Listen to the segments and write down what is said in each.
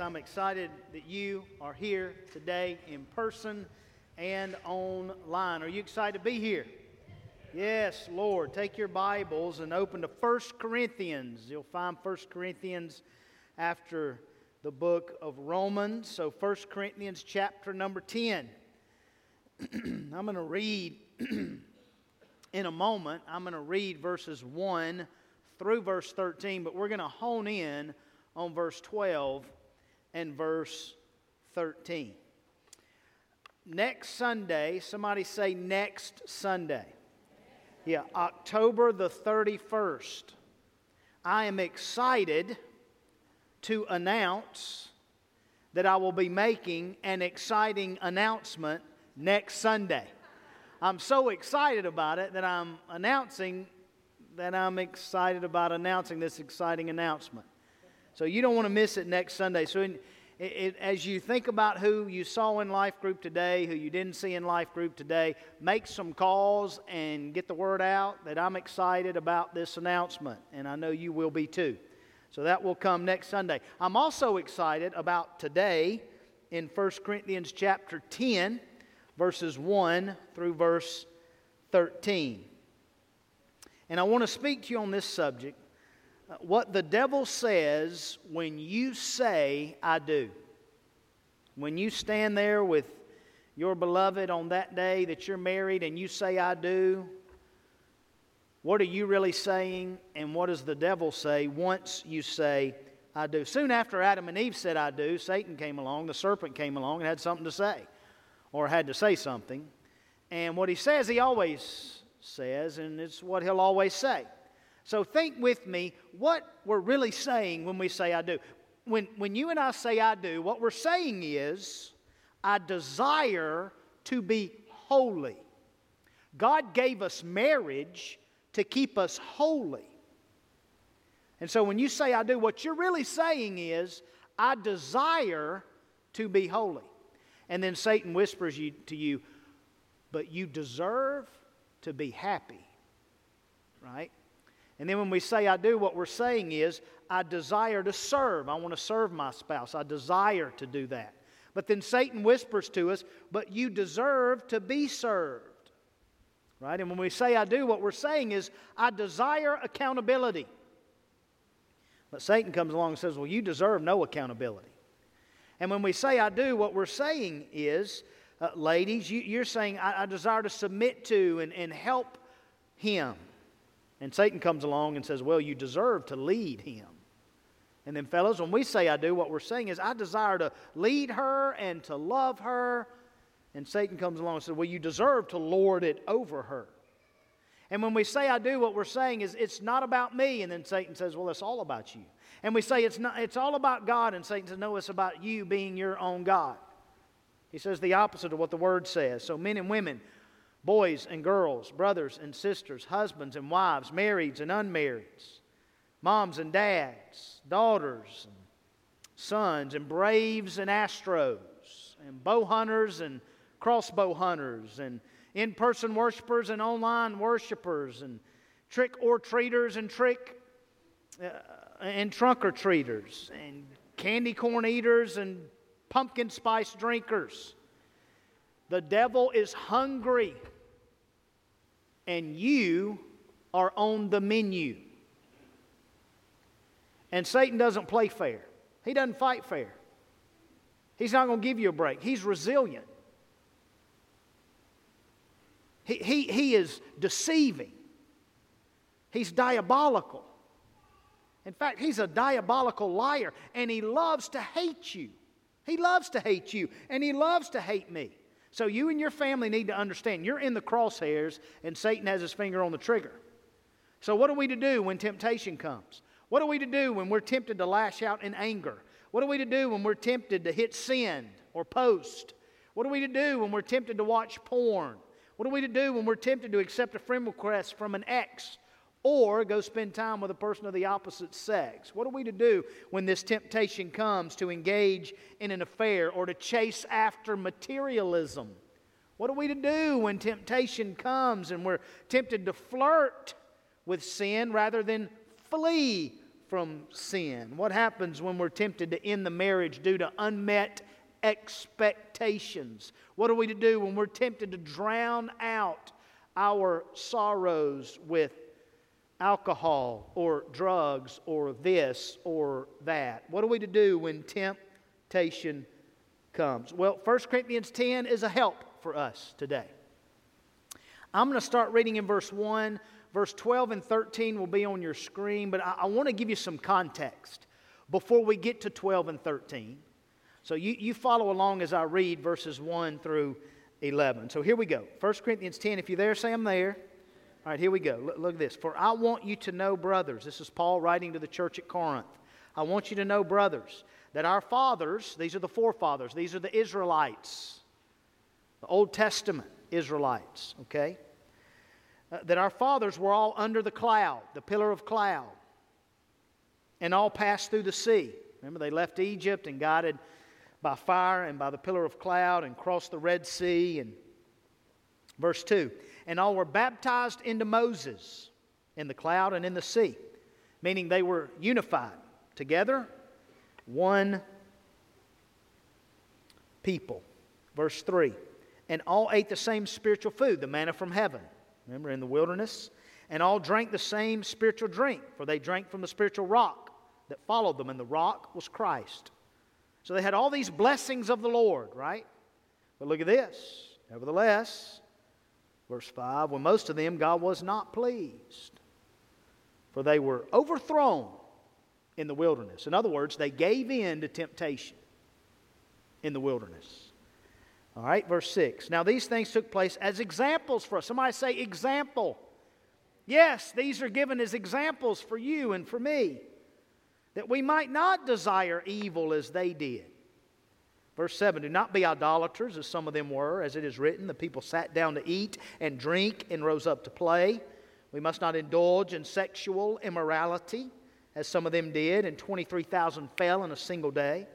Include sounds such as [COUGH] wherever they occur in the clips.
I'm excited that you are here today in person and online. Are you excited to be here? Yes, Lord. Take your Bibles and open to 1 Corinthians. You'll find 1 Corinthians after the book of Romans. So 1 Corinthians chapter number 10. [CLEARS THROAT] I'm going to read [CLEARS THROAT] in a moment. I'm going to read verses 1 through verse 13, but we're going to hone in on verse 12 and verse 13. Next Sunday, somebody say next Sunday. Yeah, October the 31st. I am excited to announce that I will be making an exciting announcement next Sunday. I'm so excited about it that I'm announcing that I'm excited about announcing this exciting announcement. So you don't want to miss it next Sunday. So in, it, as you think about who you saw in life group today, who you didn't see in life group today, make some calls and get the word out that I'm excited about this announcement, and I know you will be too. So that will come next Sunday. I'm also excited about today in 1 Corinthians chapter 10, verses 1 through verse 13. And I want to speak to you on this subject what the devil says when you say, I do. When you stand there with your beloved on that day that you're married and you say, I do, what are you really saying? And what does the devil say once you say, I do? Soon after Adam and Eve said, I do, Satan came along, the serpent came along and had something to say, or had to say something. And what he says, he always says, and it's what he'll always say. So think with me what we're really saying when we say I do. When, when you and I say I do, what we're saying is, I desire to be holy. God gave us marriage to keep us holy. And so when you say I do, what you're really saying is, I desire to be holy. And then Satan whispers you, to you, but you deserve to be happy. Right? And then when we say I do, what we're saying is I desire to serve. I want to serve my spouse. I desire to do that. But then Satan whispers to us, but you deserve to be served. Right? And when we say I do, what we're saying is I desire accountability. But Satan comes along and says, well, you deserve no accountability. And when we say I do, what we're saying is, uh, ladies, you, are saying I, I desire to submit to and, and help him. And Satan comes along and says, Well, you deserve to lead him. And then, fellows, when we say I do, what we're saying is I desire to lead her and to love her. And Satan comes along and says, Well, you deserve to lord it over her. And when we say I do, what we're saying is it's not about me. And then Satan says, Well, it's all about you. And we say it's, not, it's all about God. And Satan says, No, it's about you being your own God. He says the opposite of what the word says. So, men and women, boys and girls, brothers and sisters, husbands and wives, marrieds and unmarrieds, moms and dads, daughters and sons, and braves and astros, and bow hunters and crossbow hunters, and in person worshipers and online worshipers, and trick or treaters and trick uh, and trunk or treaters, and candy corn eaters and pumpkin spice drinkers. The devil is hungry and you are on the menu. And Satan doesn't play fair, he doesn't fight fair. He's not going to give you a break, he's resilient. He, he, he is deceiving. He's diabolical. In fact, he's a diabolical liar, and he loves to hate you. He loves to hate you, and he loves to hate me. So you and your family need to understand you're in the crosshairs and Satan has his finger on the trigger. So, what are we to do when temptation comes? What are we to do when we're tempted to lash out in anger? What are we to do when we're tempted to hit send or post? What are we to do when we're tempted to watch porn? What are we to do when we're tempted to accept a friend request from an ex or go spend time with a person of the opposite sex? What are we to do when this temptation comes to engage in an affair or to chase after materialism? What are we to do when temptation comes and we're tempted to flirt with sin rather than flee from sin? What happens when we're tempted to end the marriage due to unmet expectations? What are we to do when we're tempted to drown out our sorrows with alcohol or drugs or this or that? What are we to do when temptation comes? Well, 1 Corinthians 10 is a help for us today. I'm going to start reading in verse 1. Verse 12 and 13 will be on your screen, but I, I want to give you some context before we get to 12 and 13. So you, you follow along as I read verses 1 through 11. So here we go. 1 Corinthians 10. If you're there, say I'm there. All right, here we go. Look, look at this. For I want you to know, brothers, this is Paul writing to the church at Corinth. I want you to know, brothers, that our fathers, these are the forefathers, these are the Israelites, the Old Testament Israelites, okay? Uh, that our fathers were all under the cloud, the pillar of cloud, and all passed through the sea. Remember, they left Egypt and guided by fire and by the pillar of cloud and crossed the Red Sea. And verse 2 And all were baptized into Moses in the cloud and in the sea, meaning they were unified together, one people. Verse 3 And all ate the same spiritual food, the manna from heaven. Remember, in the wilderness? And all drank the same spiritual drink, for they drank from the spiritual rock that followed them, and the rock was Christ. So they had all these blessings of the Lord, right? But look at this. Nevertheless, verse 5 when most of them God was not pleased, for they were overthrown in the wilderness. In other words, they gave in to temptation in the wilderness. All right, verse 6. Now these things took place as examples for us. Somebody say, example. Yes, these are given as examples for you and for me that we might not desire evil as they did. Verse 7 Do not be idolaters, as some of them were, as it is written. The people sat down to eat and drink and rose up to play. We must not indulge in sexual immorality, as some of them did, and 23,000 fell in a single day.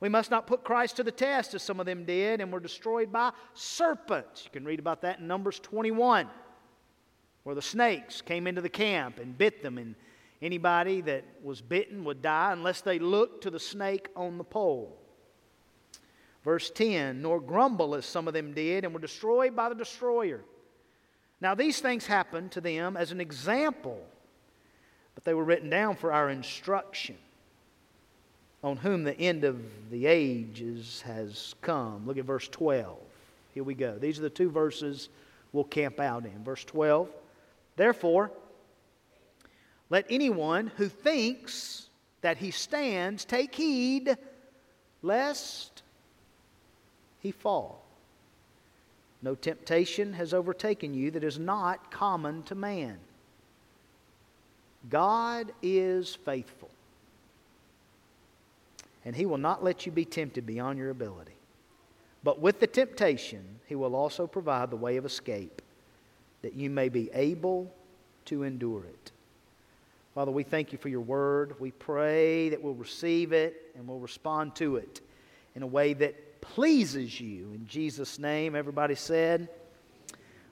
We must not put Christ to the test, as some of them did, and were destroyed by serpents. You can read about that in Numbers 21, where the snakes came into the camp and bit them and Anybody that was bitten would die unless they looked to the snake on the pole. Verse 10 Nor grumble as some of them did and were destroyed by the destroyer. Now, these things happened to them as an example, but they were written down for our instruction, on whom the end of the ages has come. Look at verse 12. Here we go. These are the two verses we'll camp out in. Verse 12. Therefore, let anyone who thinks that he stands take heed lest he fall. No temptation has overtaken you that is not common to man. God is faithful, and he will not let you be tempted beyond your ability. But with the temptation, he will also provide the way of escape, that you may be able to endure it. Father, we thank you for your word. We pray that we'll receive it and we'll respond to it in a way that pleases you. In Jesus' name, everybody said.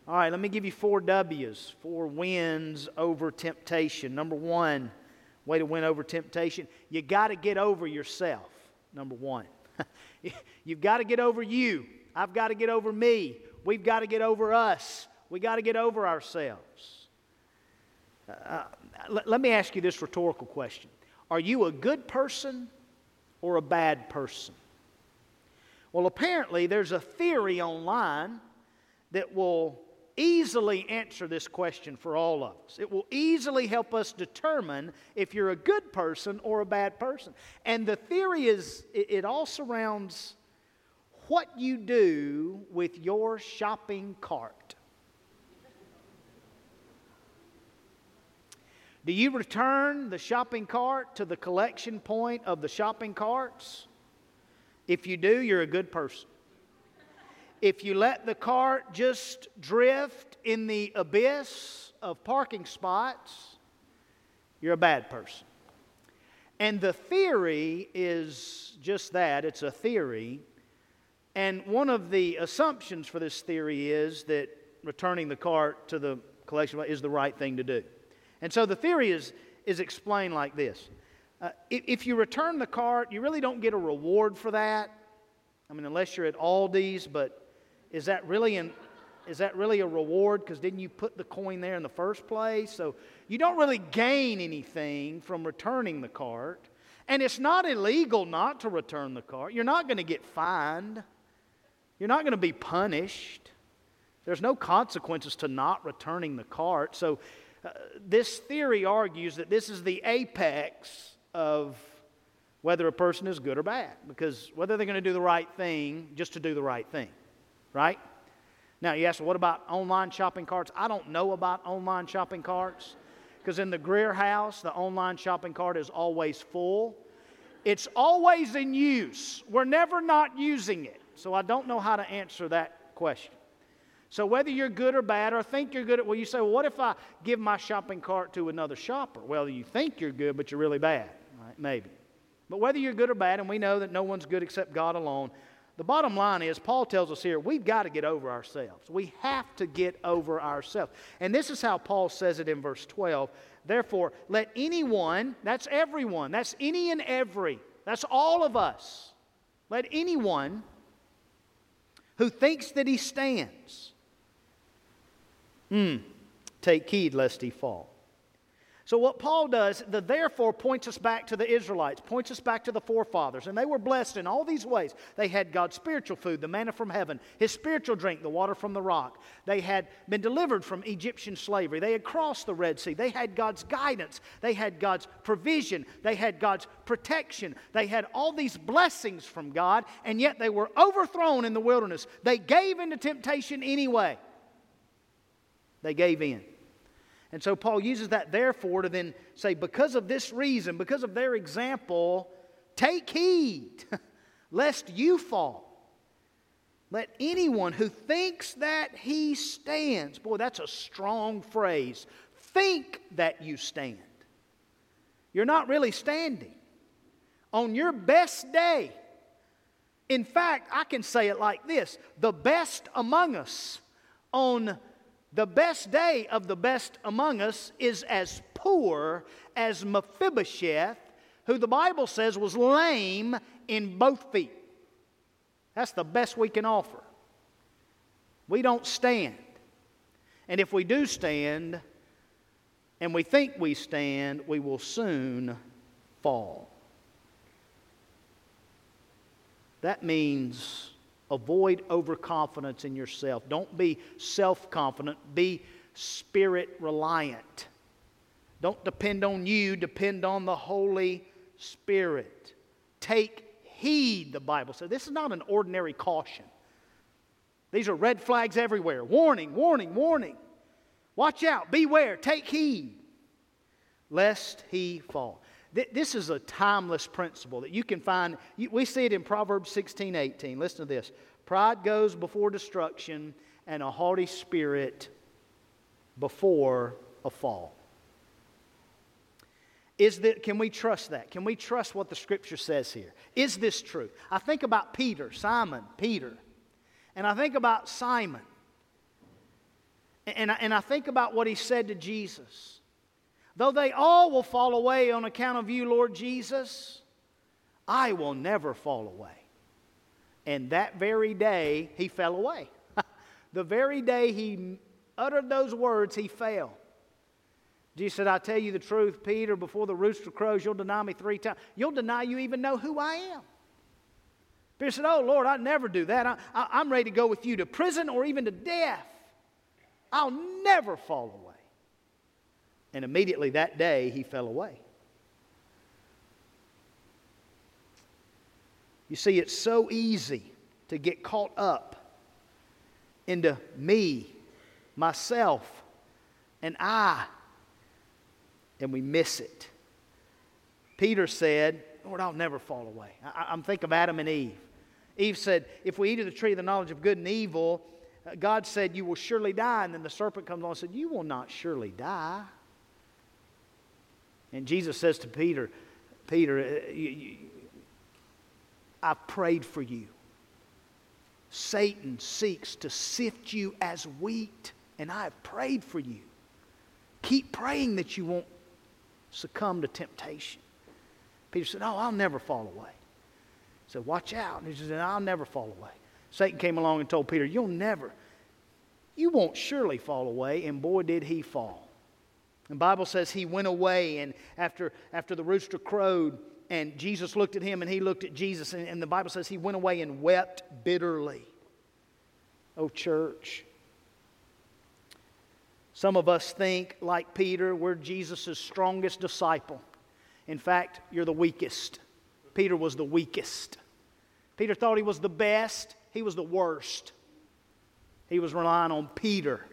All right, let me give you four W's, four wins over temptation. Number one, way to win over temptation, you got to get over yourself. Number one, [LAUGHS] you've got to get over you. I've got to get over me. We've got to get over us. We got to get over ourselves. Uh, let, let me ask you this rhetorical question Are you a good person or a bad person? Well, apparently, there's a theory online that will easily answer this question for all of us. It will easily help us determine if you're a good person or a bad person. And the theory is it, all surrounds what you do with your shopping cart. Do you return the shopping cart to the collection point of the shopping carts? If you do, you're a good person. If you let the cart just drift in the abyss of parking spots, you're a bad person. And the theory is just that it's a theory. And one of the assumptions for this theory is that returning the cart to the collection is the right thing to do. And so the theory is, is explained like this Uh, if, if you return the cart, you really don't get a reward for that. I mean, unless you're at Aldi's, but is that really an, is that really a reward? Because didn't you put the coin there in the first place? So you don't really gain anything from returning the cart. And it's not illegal not to return the cart. You're not going to get fined, you're not going to be punished. There's no consequences to not returning the cart. So uh, this theory argues that this is the apex of whether a person is good or bad, because whether they're going to do the right thing just to do the right thing, right? Now, you ask, what about online shopping carts? I don't know about online shopping carts because in the Greer house, the online shopping cart is always full. It's always in use. We're never not using it. So I don't know how to answer that question. So whether you're good or bad, or think you're good at, well, you say, well, what if I give my shopping cart to another shopper? Well, you think you're good, but you're really bad? Maybe. But whether you're good or bad, and we know that no one's good except God alone, the bottom line is, Paul tells us here, we've got to get over ourselves. We have to get over ourselves. And this is how Paul says it in verse 12. Therefore, let anyone, that's everyone, that's any and every, that's all of us, let anyone who thinks that he stands, mm, take heed lest he fall. So, what Paul does, the therefore points us back to the Israelites, points us back to the forefathers. And they were blessed in all these ways. They had God's spiritual food, the manna from heaven, his spiritual drink, the water from the rock. They had been delivered from Egyptian slavery. They had crossed the Red Sea. They had God's guidance. They had God's provision. They had God's protection. They had all these blessings from God, and yet they were overthrown in the wilderness. They gave into temptation anyway. They gave in. And so Paul uses that therefore to then say, because of this reason, because of their example, take heed [LAUGHS] lest you fall. Let anyone who thinks that he stands, boy, that's a strong phrase, think that you stand. You're not really standing. On your best day, in fact, I can say it like this the best among us on the best day of the best among us is as poor as Mephibosheth, who the Bible says was lame in both feet. That's the best we can offer. We don't stand. And if we do stand, and we think we stand, we will soon fall. That means Avoid overconfidence in yourself. Don't be self confident, be spirit reliant. Don't depend on you, depend on the Holy Spirit. Take heed, the Bible says. This is not an ordinary caution. These are red flags everywhere. Warning, warning, warning. Watch out, beware, take heed, lest he fall. This is a timeless principle that you can find. We see it in Proverbs 16 18. Listen to this Pride goes before destruction, and a haughty spirit before a fall. Is that, can we trust that? Can we trust what the scripture says here? Is this true? I think about Peter, Simon, Peter, and I think about Simon. And I, and I think about what he said to Jesus. Though they all will fall away on account of you, Lord Jesus, I will never fall away. And that very day, he fell away. [LAUGHS] the very day he uttered those words, he fell. Jesus said, I tell you the truth, Peter, before the rooster crows, you'll deny me three times. You'll deny you even know who I am. Peter said, Oh, Lord, I'd never do that. I, I, I'm ready to go with you to prison or even to death. I'll never fall away. And immediately that day, he fell away. You see, it's so easy to get caught up into me, myself, and I, and we miss it. Peter said, Lord, I'll never fall away. I, am thinking of Adam and Eve. Eve said, If we eat of the tree of the knowledge of good and evil, uh, God said, You will surely die. And then the serpent comes along and said, You will not surely die. And Jesus says to Peter, Peter, uh, I prayed for you. Satan seeks to sift you as wheat, and I have prayed for you. Keep praying that you won't succumb to temptation. Peter said, Oh, I'll never fall away. He said, Watch out. And he said, I'll never fall away. Satan came along and told Peter, You'll never, you won't surely fall away. And boy, did he fall. The Bible says he went away, and after, after the rooster crowed, and Jesus looked at him, and he looked at Jesus, and, and the Bible says he went away and wept bitterly. Oh, church. Some of us think, like Peter, we're Jesus' strongest disciple. In fact, you're the weakest. Peter was the weakest. Peter thought he was the best, he was the worst. He was relying on Peter.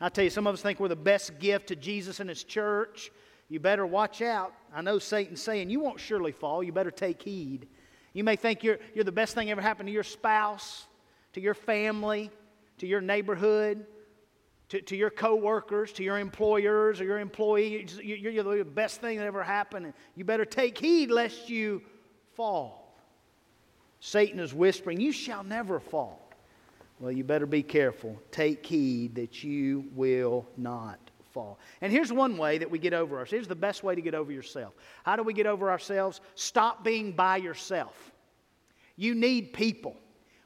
I tell you, some of us think we're the best gift to Jesus and his church. You better watch out. I know Satan's saying you won't surely fall. You better take heed. You may think you're, you're the best thing ever happened to your spouse, to your family, to your neighborhood, to, to your coworkers, to your employers or your employees. You're, you're the best thing that ever happened. You better take heed lest you fall. Satan is whispering, You shall never fall. Well, you better be careful. Take heed that you will not fall. And here's one way that we get over ourselves. Here's the best way to get over yourself. How do we get over ourselves? Stop being by yourself. You need people.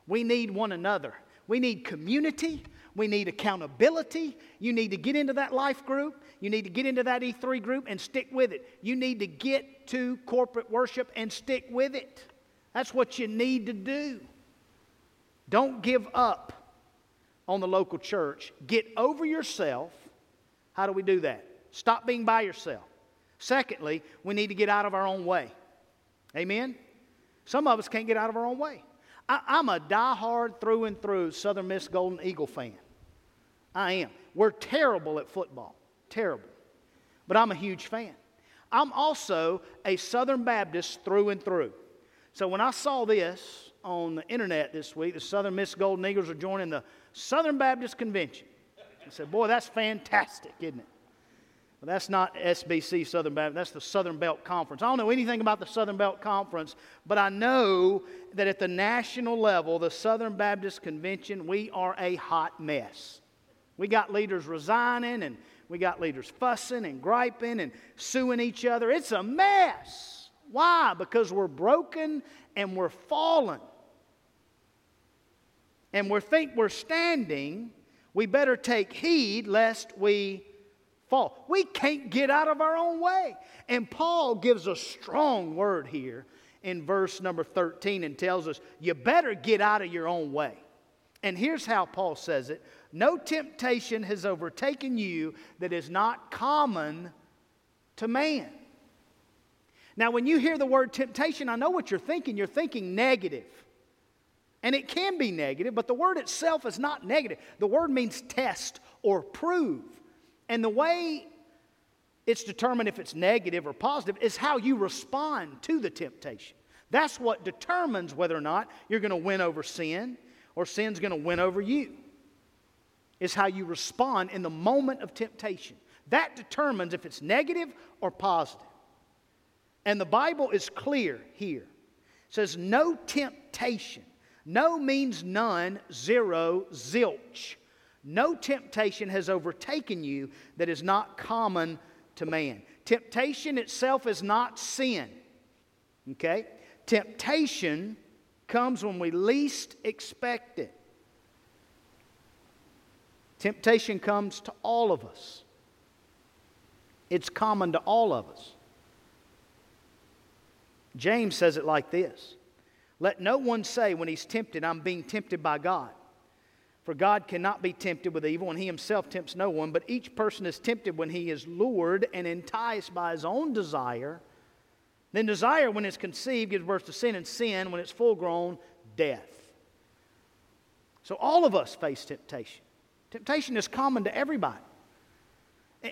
We need one another. We need community. We need accountability. You need to get into that life group. You need to get into that E3 group and stick with it. You need to get to corporate worship and stick with it. That's what you need to do. Don't give up on the local church. Get over yourself. How do we do that? Stop being by yourself. Secondly, we need to get out of our own way. Amen? Some of us can't get out of our own way. I, am a die-hard through and through Southern Miss Golden Eagle fan. I am. We're terrible at football. Terrible. But I'm a huge fan. I'm also a Southern Baptist through and through. So when I saw this, on the internet this week. The Southern Miss Golden Eagles are joining the Southern Baptist Convention. I said, Boy, that's fantastic, isn't it? Well, that's not SBC Southern Baptist, that's the Sun Belt Conference. I don't know anything about the Sun Belt Conference, but I know that at the national level, the Southern Baptist Convention, we are a hot mess. We got leaders resigning, and we got leaders fussing and griping and suing each other. It's a mess. Why? Because we're broken and we're fallen and we think we're standing, we better take heed lest we fall. We can't get out of our own way. And Paul gives a strong word here in verse number 13 and tells us, you better get out of your own way. And here's how Paul says it No temptation has overtaken you that is not common to man. Now, when you hear the word temptation, I know what you're thinking. You're thinking negative. And it can be negative, but the word itself is not negative. The word means test or prove. And the way it's determined if it's negative or positive is how you respond to the temptation. That's what determines whether or not you're going to win over sin or sin's going to win over you. Is how you respond in the moment of temptation. That determines if it's negative or positive. And the Bible is clear here. It says, No temptation no means none, zero, zilch. No temptation has overtaken you that is not common to man. Temptation itself is not sin. Okay? Temptation comes when we least expect it. Temptation comes to all of us, it's common to all of us. James says it like this let no one say when he's tempted, I'm being tempted by God. For God cannot be tempted with evil, and he himself tempts no one, but each person is tempted when he is lured and enticed by his own desire. Then desire, when it's conceived, gives birth to sin, and sin, when it's full grown, death. So all of us face temptation. Temptation is common to everybody.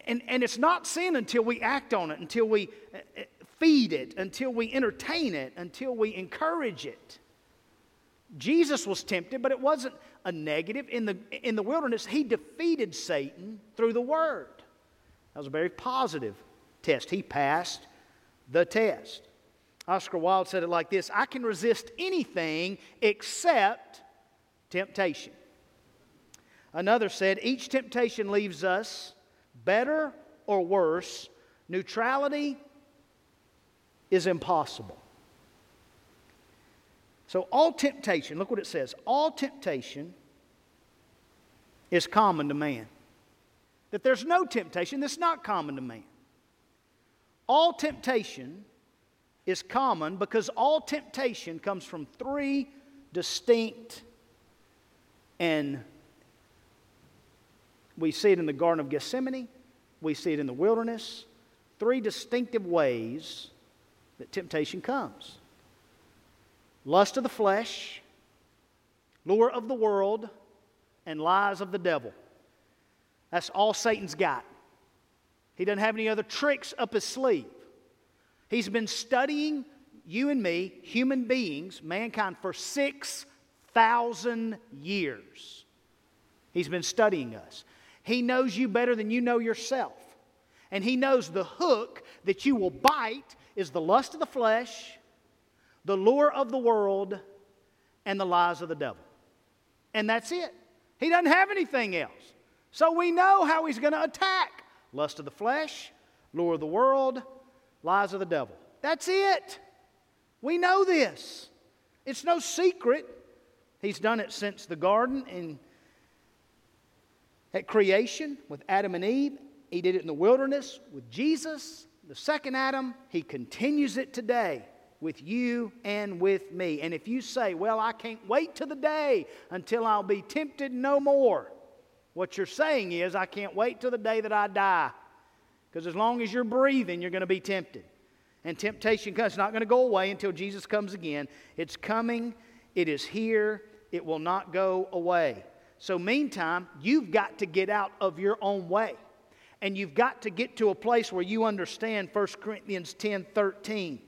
And, and it's not sin until we act on it, until we feed it, until we entertain it, until we encourage it. Jesus was tempted, but it wasn't a negative. In the, in the wilderness, he defeated Satan through the word. That was a very positive test. He passed the test. Oscar Wilde said it like this I can resist anything except temptation. Another said, Each temptation leaves us better or worse, neutrality is impossible. So, all temptation, look what it says all temptation is common to man. That there's no temptation that's not common to man. All temptation is common because all temptation comes from three distinct and we see it in the Garden of Gethsemane, we see it in the wilderness, three distinctive ways that temptation comes lust of the flesh, lure of the world, and lies of the devil. That's all Satan's got. He doesn't have any other tricks up his sleeve. He's been studying you and me, human beings, mankind, for 6,000 years. He's been studying us. He knows you better than you know yourself. And He knows the hook that you will bite is the lust of the flesh, the lure of the world, and the lies of the devil. And that's it. He doesn't have anything else. So we know how He's going to attack lust of the flesh, lure of the world, lies of the devil. That's it. We know this. It's no secret. He's done it since the garden and at creation with Adam and Eve. He did it in the wilderness with Jesus, the second Adam. He continues it today with you and with me. And if you say, Well, I can't wait to the day until I'll be tempted no more, what you're saying is, I can't wait till the day that I die. Because as long as you're breathing, you're going to be tempted. And temptation comes. It's not going to go away until Jesus comes again. It's coming, it is here, it will not go away. So, meantime, you've got to get out of your own way. And you've got to get to a place where you understand 1 Corinthians 10 13.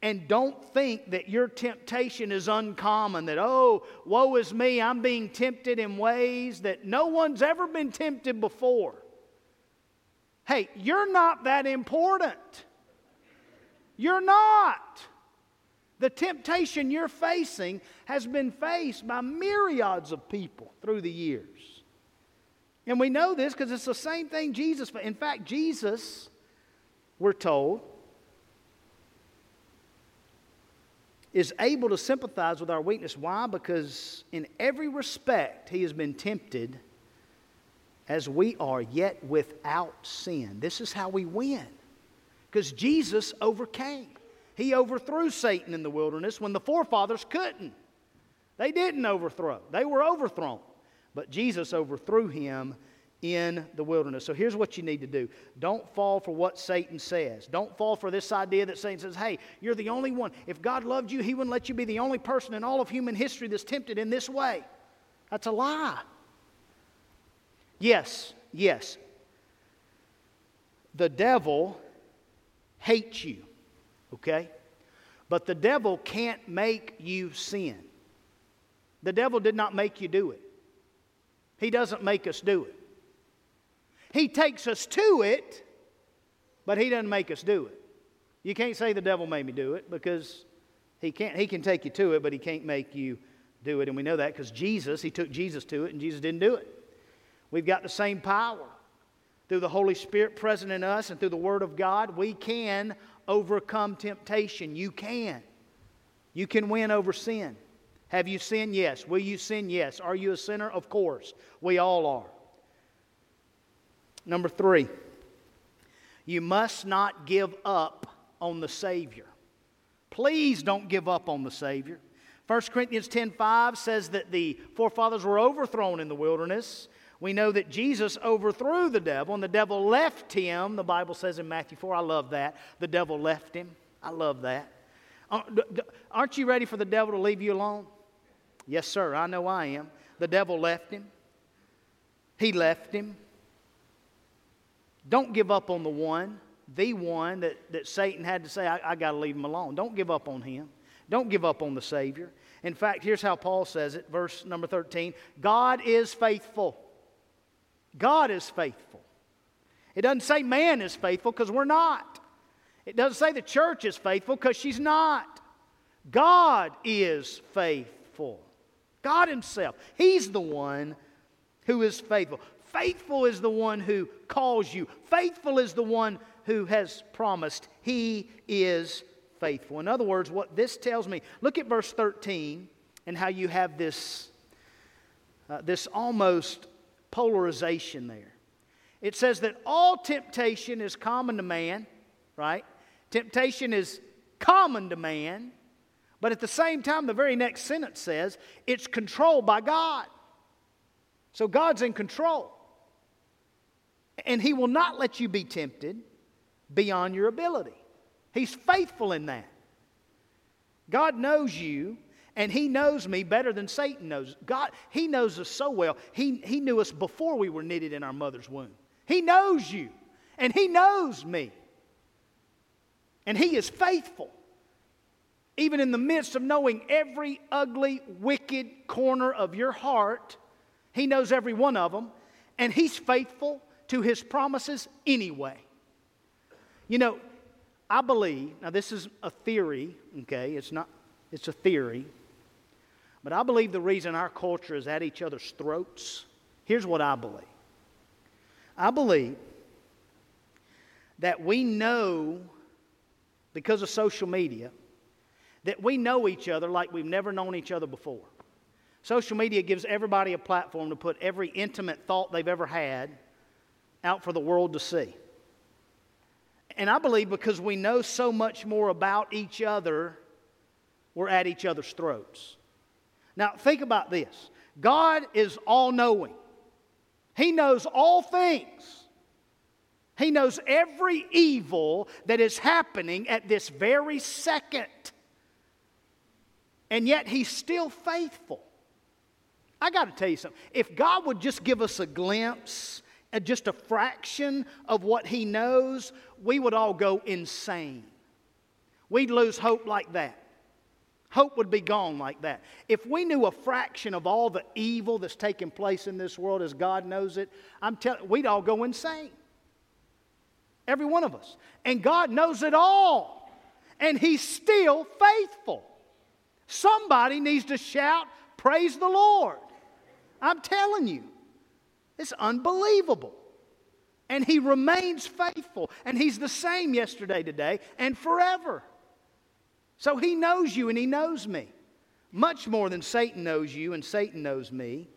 And don't think that your temptation is uncommon, that, oh, woe is me, I'm being tempted in ways that no one's ever been tempted before. Hey, you're not that important. You're not. The temptation you're facing has been faced by myriads of people through the years. And we know this because it's the same thing Jesus. In fact, Jesus, we're told, is able to sympathize with our weakness. Why? Because in every respect, he has been tempted as we are, yet without sin. This is how we win. Because Jesus overcame. He overthrew Satan in the wilderness when the forefathers couldn't. They didn't overthrow, they were overthrown. But Jesus overthrew him in the wilderness. So here's what you need to do don't fall for what Satan says. Don't fall for this idea that Satan says, hey, you're the only one. If God loved you, he wouldn't let you be the only person in all of human history that's tempted in this way. That's a lie. Yes, yes. The devil hates you, okay? But the devil can't make you sin. The devil did not make you do it, he doesn't make us do it. He takes us to it, but he doesn't make us do it. You can't say the devil made me do it because he can't he can take you to it, but he can't make you do it. And we know that because Jesus, he took Jesus to it and Jesus didn't do it. We've got the same power. Through the Holy Spirit present in us and through the Word of God, we can overcome temptation. You can. You can win over sin. Have you sinned? Yes. Will you sin? Yes. Are you a sinner? Of course. We all are. Number three, you must not give up on the Savior. Please don't give up on the Savior. 1 Corinthians 10:5 says that the forefathers were overthrown in the wilderness we know that Jesus overthrew the devil and the devil left him. The Bible says in Matthew 4, I love that. The devil left him. I love that. Uh, aren't you ready for the devil to leave you alone? Yes, sir, I know I am. The devil left him. He left him. Don't give up on the one, the one that, that Satan had to say, I, I got to leave him alone. Don't give up on him. Don't give up on the Savior. In fact, here's how Paul says it, verse number 13 God is faithful God is faithful. It doesn't say man is faithful because we're not. It doesn't say the church is faithful because she's not. God is faithful. God Himself. He's the one who is faithful. Faithful is the one who calls you, faithful is the one who has promised. He is faithful. In other words, what this tells me, look at verse 13 and how you have this, uh, this almost polarization there. It says that all temptation is common to man, right? Temptation is common to man, but at the same time, the very next sentence says it's controlled by God. So God's in control. And He will not let you be tempted beyond your ability. He's faithful in that. God knows you, and He knows me better than Satan knows. God, He knows us so well. He, he knew us before we were knitted in our mother's womb. He knows you, and He knows me. And He is faithful. Even in the midst of knowing every ugly, wicked corner of your heart, He knows every one of them, and He's faithful to His promises anyway. You know, I believe, now this is a theory, okay? It's not, it's a theory. But I believe the reason our culture is at each other's throats, here's what I believe. I believe that we know, because of social media, that we know each other like we've never known each other before. Social media gives everybody a platform to put every intimate thought they've ever had out for the world to see. And I believe because we know so much more about each other, we're at each other's throats. Now, think about this God is all knowing, He knows all things. He knows every evil that is happening at this very second. And yet, He's still faithful. I got to tell you something. If God would just give us a glimpse at just a fraction of what he knows, we would all go insane. We'd lose hope like that. Hope would be gone like that. If we knew a fraction of all the evil that's taking place in this world as God knows it, I'm telling we'd all go insane. Every one of us. And God knows it all. And He's still faithful. Somebody needs to shout, Praise the Lord. I'm telling you. It's unbelievable. And he remains faithful. And he's the same yesterday, today, and forever. So he knows you and he knows me. Much more than Satan knows you and Satan knows me.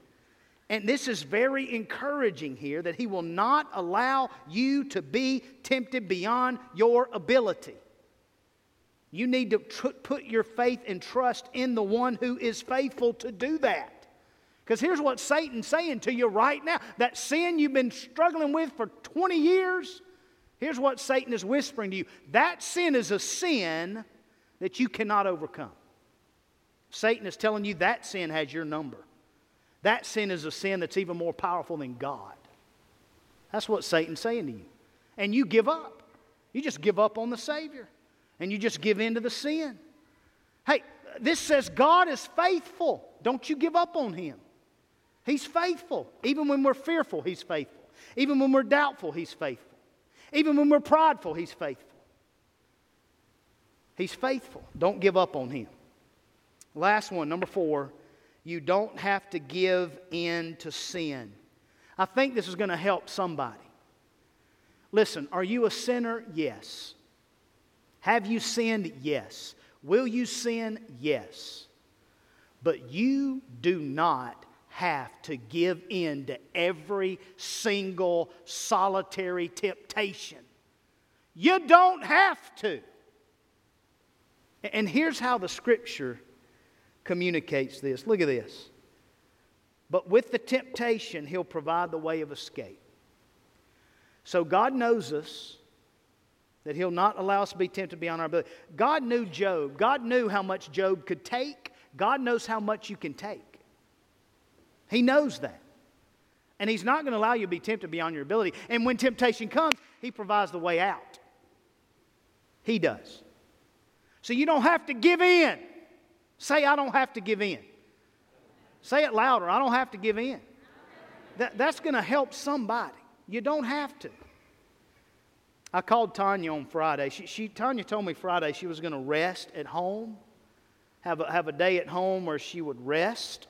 And this is very encouraging here that he will not allow you to be tempted beyond your ability. You need to tr- put your faith and trust in the one who is faithful to do that. Because here's what Satan's saying to you right now that sin you've been struggling with for 20 years, here's what Satan is whispering to you that sin is a sin that you cannot overcome. Satan is telling you that sin has your number. That sin is a sin that's even more powerful than God. That's what Satan's saying to you. And you give up. You just give up on the Savior. And you just give in to the sin. Hey, this says God is faithful. Don't you give up on Him. He's faithful. Even when we're fearful, He's faithful. Even when we're doubtful, He's faithful. Even when we're prideful, He's faithful. He's faithful. Don't give up on Him. Last one, number four, you don't have to give in to sin. I think this is going to help somebody. Listen, are you a sinner? Yes. Have you sinned? Yes. Will you sin? Yes. But you do not have to give in to every single solitary temptation. You don't have to. And here's how the scripture communicates this. Look at this. But with the temptation, he'll provide the way of escape. So God knows us that he'll not allow us to be tempted beyond our ability. God knew Job. God knew how much Job could take. God knows how much you can take. He knows that. And He's not going to allow you to be tempted beyond your ability. And when temptation comes, He provides the way out. He does. So you don't have to give in. Say, I don't have to give in. Say it louder. I don't have to give in. That, that's going to help somebody. You don't have to. I called Tanya on Friday. She, she, Tanya told me Friday she was going to rest at home, have a, have a day at home where she would rest.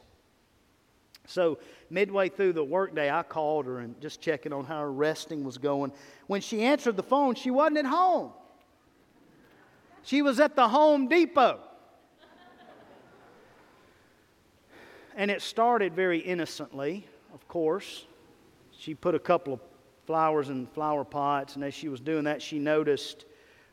So, midway through the workday, I called her and just checking on how her resting was going. When she answered the phone, she wasn't at home. She was at the Home Depot. And it started very innocently, of course. She put a couple of flowers in flower pots, and as she was doing that, she noticed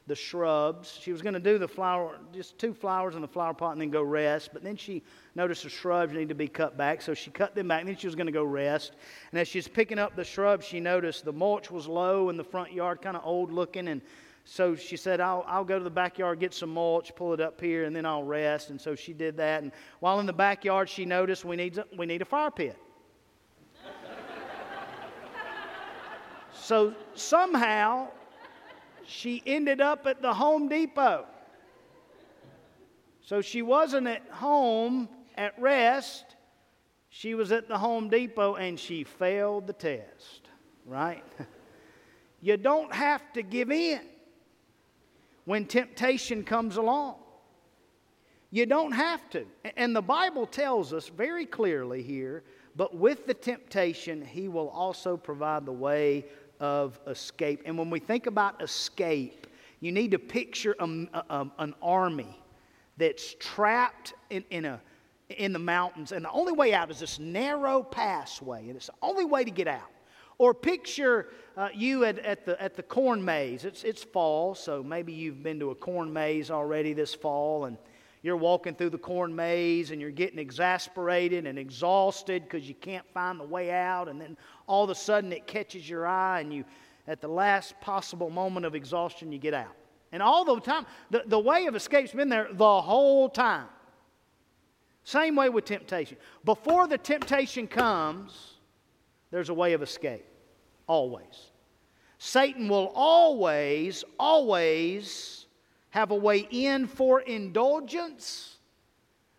the shrubs. She was going to do the flower, just two flowers in the flower pot and then go rest. But then she noticed the shrubs need to be cut back, so she cut them back. And then she was going to go rest. And as she was picking up the shrubs, she noticed the mulch was low in the front yard, kind of old looking. And so she said, I'll, I'll go to the backyard, get some mulch, pull it up here, and then I'll rest. And so she did that. And while in the backyard, she noticed we need, we need a fire pit. So somehow she ended up at the Home Depot. So she wasn't at home at rest. She was at the Home Depot and she failed the test, right? [LAUGHS] you don't have to give in when temptation comes along. You don't have to. And the Bible tells us very clearly here, but with the temptation, He will also provide the way of escape. And when we think about escape, you need to picture a, a, an army that's trapped in, in, a, in the mountains, and the only way out is this narrow passway, and it's the only way to get out. Or picture uh, you at, at, the, at the corn maze. It's, it's fall, so maybe you've been to a corn maze already this fall, and you're walking through the corn maze and you're getting exasperated and exhausted because you can't find the way out. And then all of a sudden it catches your eye, and you, at the last possible moment of exhaustion, you get out. And all the time, the, the way of escape's been there the whole time. Same way with temptation. Before the temptation comes, there's a way of escape. Always. Satan will always, always have a way in for indulgence,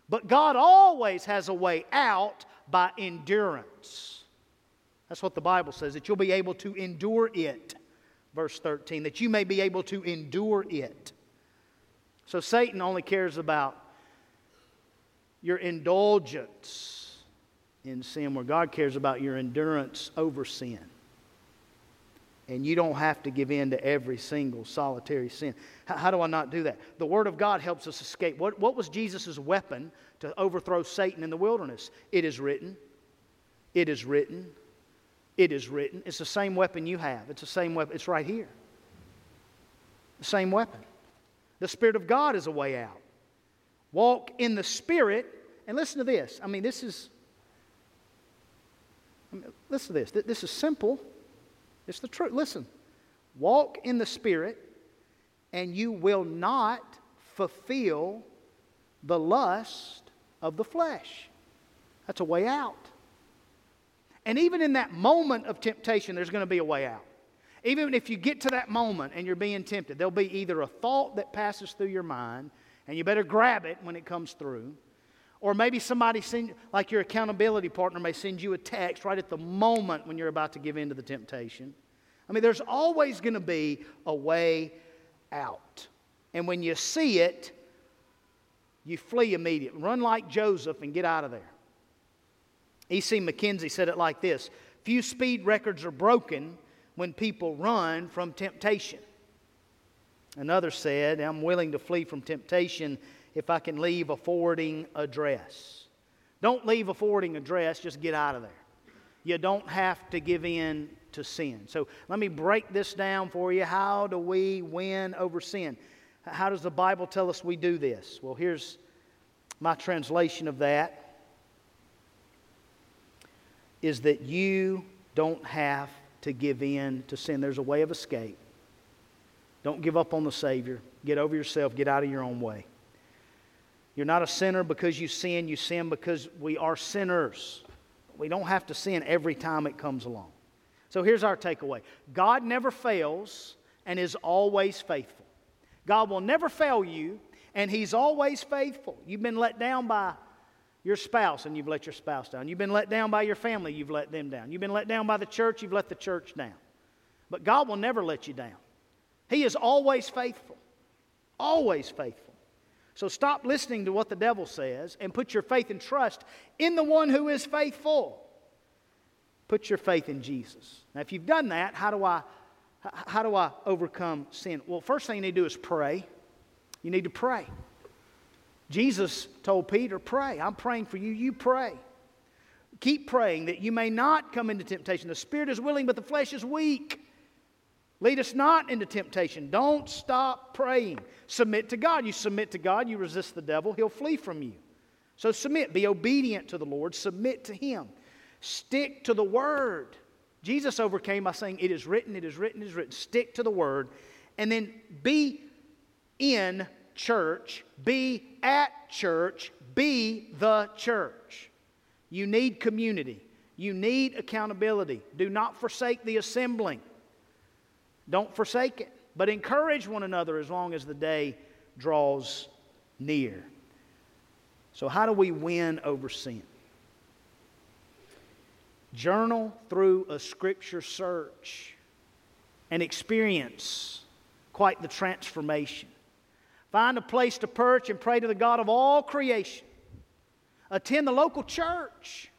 but God always has a way out by endurance. That's what the Bible says, that you'll be able to endure it. Verse 13, that you may be able to endure it. So Satan only cares about your indulgence in sin, where God cares about your endurance over sin and you don't have to give in to every single solitary sin. How, how, do I not do that? The Word of God helps us escape. What, what was Jesus' weapon to overthrow Satan in the wilderness? It is written. It is written. It is written. It's the same weapon you have. It's the same weapon. It's right here. The same weapon. The Spirit of God is a way out. Walk in the Spirit. And listen to this. I mean, this is. I mean, listen to this. This is simple. It's the truth. Listen, walk in the Spirit, and you will not fulfill the lust of the flesh. That's a way out. And even in that moment of temptation, there's going to be a way out. Even if you get to that moment and you're being tempted, there'll be either a thought that passes through your mind, and you better grab it when it comes through. Or maybe somebody, send, like your accountability partner, may send you a text right at the moment when you're about to give in to the temptation. I mean, there's always going to be a way out. And when you see it, you flee immediately. Run like Joseph and get out of there. E.C. McKenzie said it like this Few speed records are broken when people run from temptation. Another said, I'm willing to flee from temptation if I can leave a forwarding address. Don't leave a forwarding address, just get out of there. You don't have to give in to sin. So let me break this down for you. How do we win over sin? How does the Bible tell us we do this? Well, here's my translation of that is that you don't have to give in to sin. There's a way of escape. Don't give up on the Savior. Get over yourself. Get out of your own way. You're not a sinner because you sin. You sin because we are sinners. We don't have to sin every time it comes along. So here's our takeaway God never fails and is always faithful. God will never fail you, and He's always faithful. You've been let down by your spouse, and you've let your spouse down. You've been let down by your family, you've let them down. You've been let down by the church, you've let the church down. But God will never let you down. He is always faithful. Always faithful. So stop listening to what the devil says and put your faith and trust in the one who is faithful. Put your faith in Jesus. Now, if you've done that, how do I, how do I overcome sin? Well, first thing you need to do is pray. You need to pray. Jesus told Peter, Pray. I'm praying for you. You pray. Keep praying that you may not come into temptation. The spirit is willing, but the flesh is weak. Lead us not into temptation. Don't stop praying. Submit to God. You submit to God, you resist the devil, he'll flee from you. So submit. Be obedient to the Lord. Submit to him. Stick to the word. Jesus overcame by saying, It is written, it is written, it is written. Stick to the word. And then be in church, be at church, be the church. You need community, you need accountability. Do not forsake the assembling. Don't forsake it, but encourage one another as long as the day draws near. So, how do we win over sin? Journal through a scripture search and experience quite the transformation. Find a place to perch and pray to the God of all creation. Attend the local church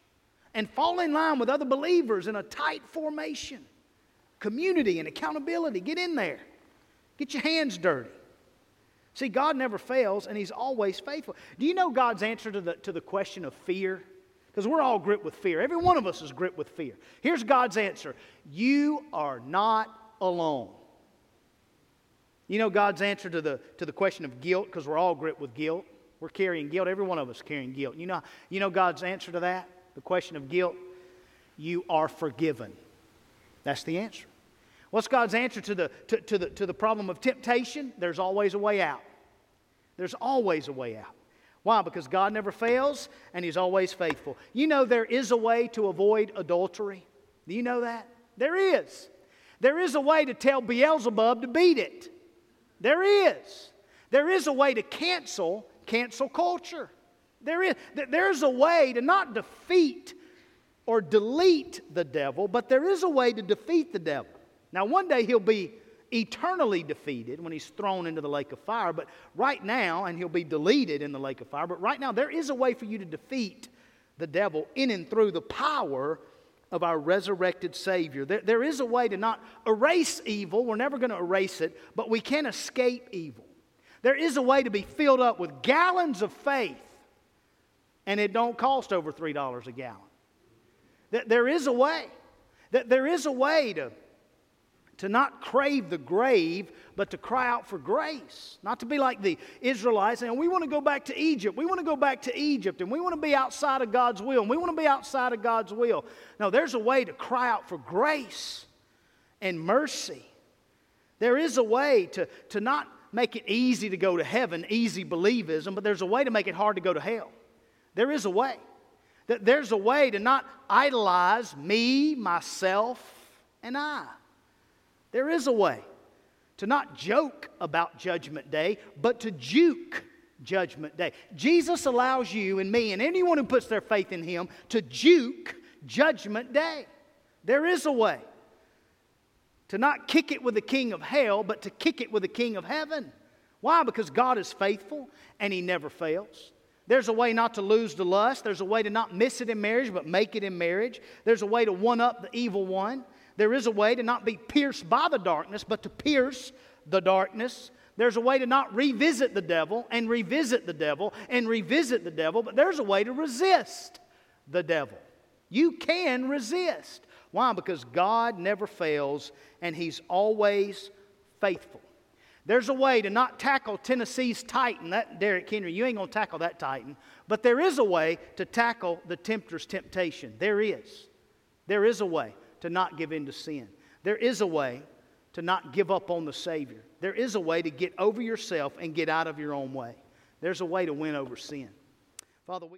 and fall in line with other believers in a tight formation. Community and accountability. Get in there. Get your hands dirty. See, God never fails and He's always faithful. Do you know God's answer to the, to the question of fear? Because we're all gripped with fear. Every one of us is gripped with fear. Here's God's answer You are not alone. You know God's answer to the, to the question of guilt, because we're all gripped with guilt. We're carrying guilt. Every one of us carrying guilt. You know, you know God's answer to that? The question of guilt? You are forgiven. That's the answer. What's God's answer to the, to, to, the, to the problem of temptation? There's always a way out. There's always a way out. Why? Because God never fails and He's always faithful. You know, there is a way to avoid adultery. Do you know that? There is. There is a way to tell Beelzebub to beat it. There is. There is a way to cancel cancel culture. There is. There's a way to not defeat or delete the devil, but there is a way to defeat the devil. Now, one day he'll be eternally defeated when he's thrown into the lake of fire, but right now, and he'll be deleted in the lake of fire, but right now, there is a way for you to defeat the devil in and through the power of our resurrected Savior. There, there is a way to not erase evil, we're never going to erase it, but we can escape evil. There is a way to be filled up with gallons of faith, and it don't cost over $3 a gallon. There is a way. That there is a way to to not crave the grave, but to cry out for grace. Not to be like the Israelites and we want to go back to Egypt. We want to go back to Egypt and we want to be outside of God's will and we want to be outside of God's will. No, there's a way to cry out for grace and mercy. There is a way to, to not make it easy to go to heaven, easy believism, but there's a way to make it hard to go to hell. There is a way. There's a way to not idolize me, myself, and I. There is a way to not joke about Judgment Day, but to juke Judgment Day. Jesus allows you and me and anyone who puts their faith in Him to juke Judgment Day. There is a way to not kick it with the king of hell, but to kick it with the king of heaven. Why? Because God is faithful and He never fails. There's a way not to lose the lust. There's a way to not miss it in marriage, but make it in marriage. There's a way to one up the evil one. There is a way to not be pierced by the darkness, but to pierce the darkness. There's a way to not revisit the devil and revisit the devil and revisit the devil, but there's a way to resist the devil. You can resist. Why? Because God never fails and He's always faithful. There's a way to not tackle Tennessee's Titan, that Derrick Henry, you ain't gonna tackle that Titan, but there is a way to tackle the tempter's temptation. There is. There is a way to not give in to sin. There is a way to not give up on the Savior. There is a way to get over yourself and get out of your own way. There's a way to win over sin. Father, we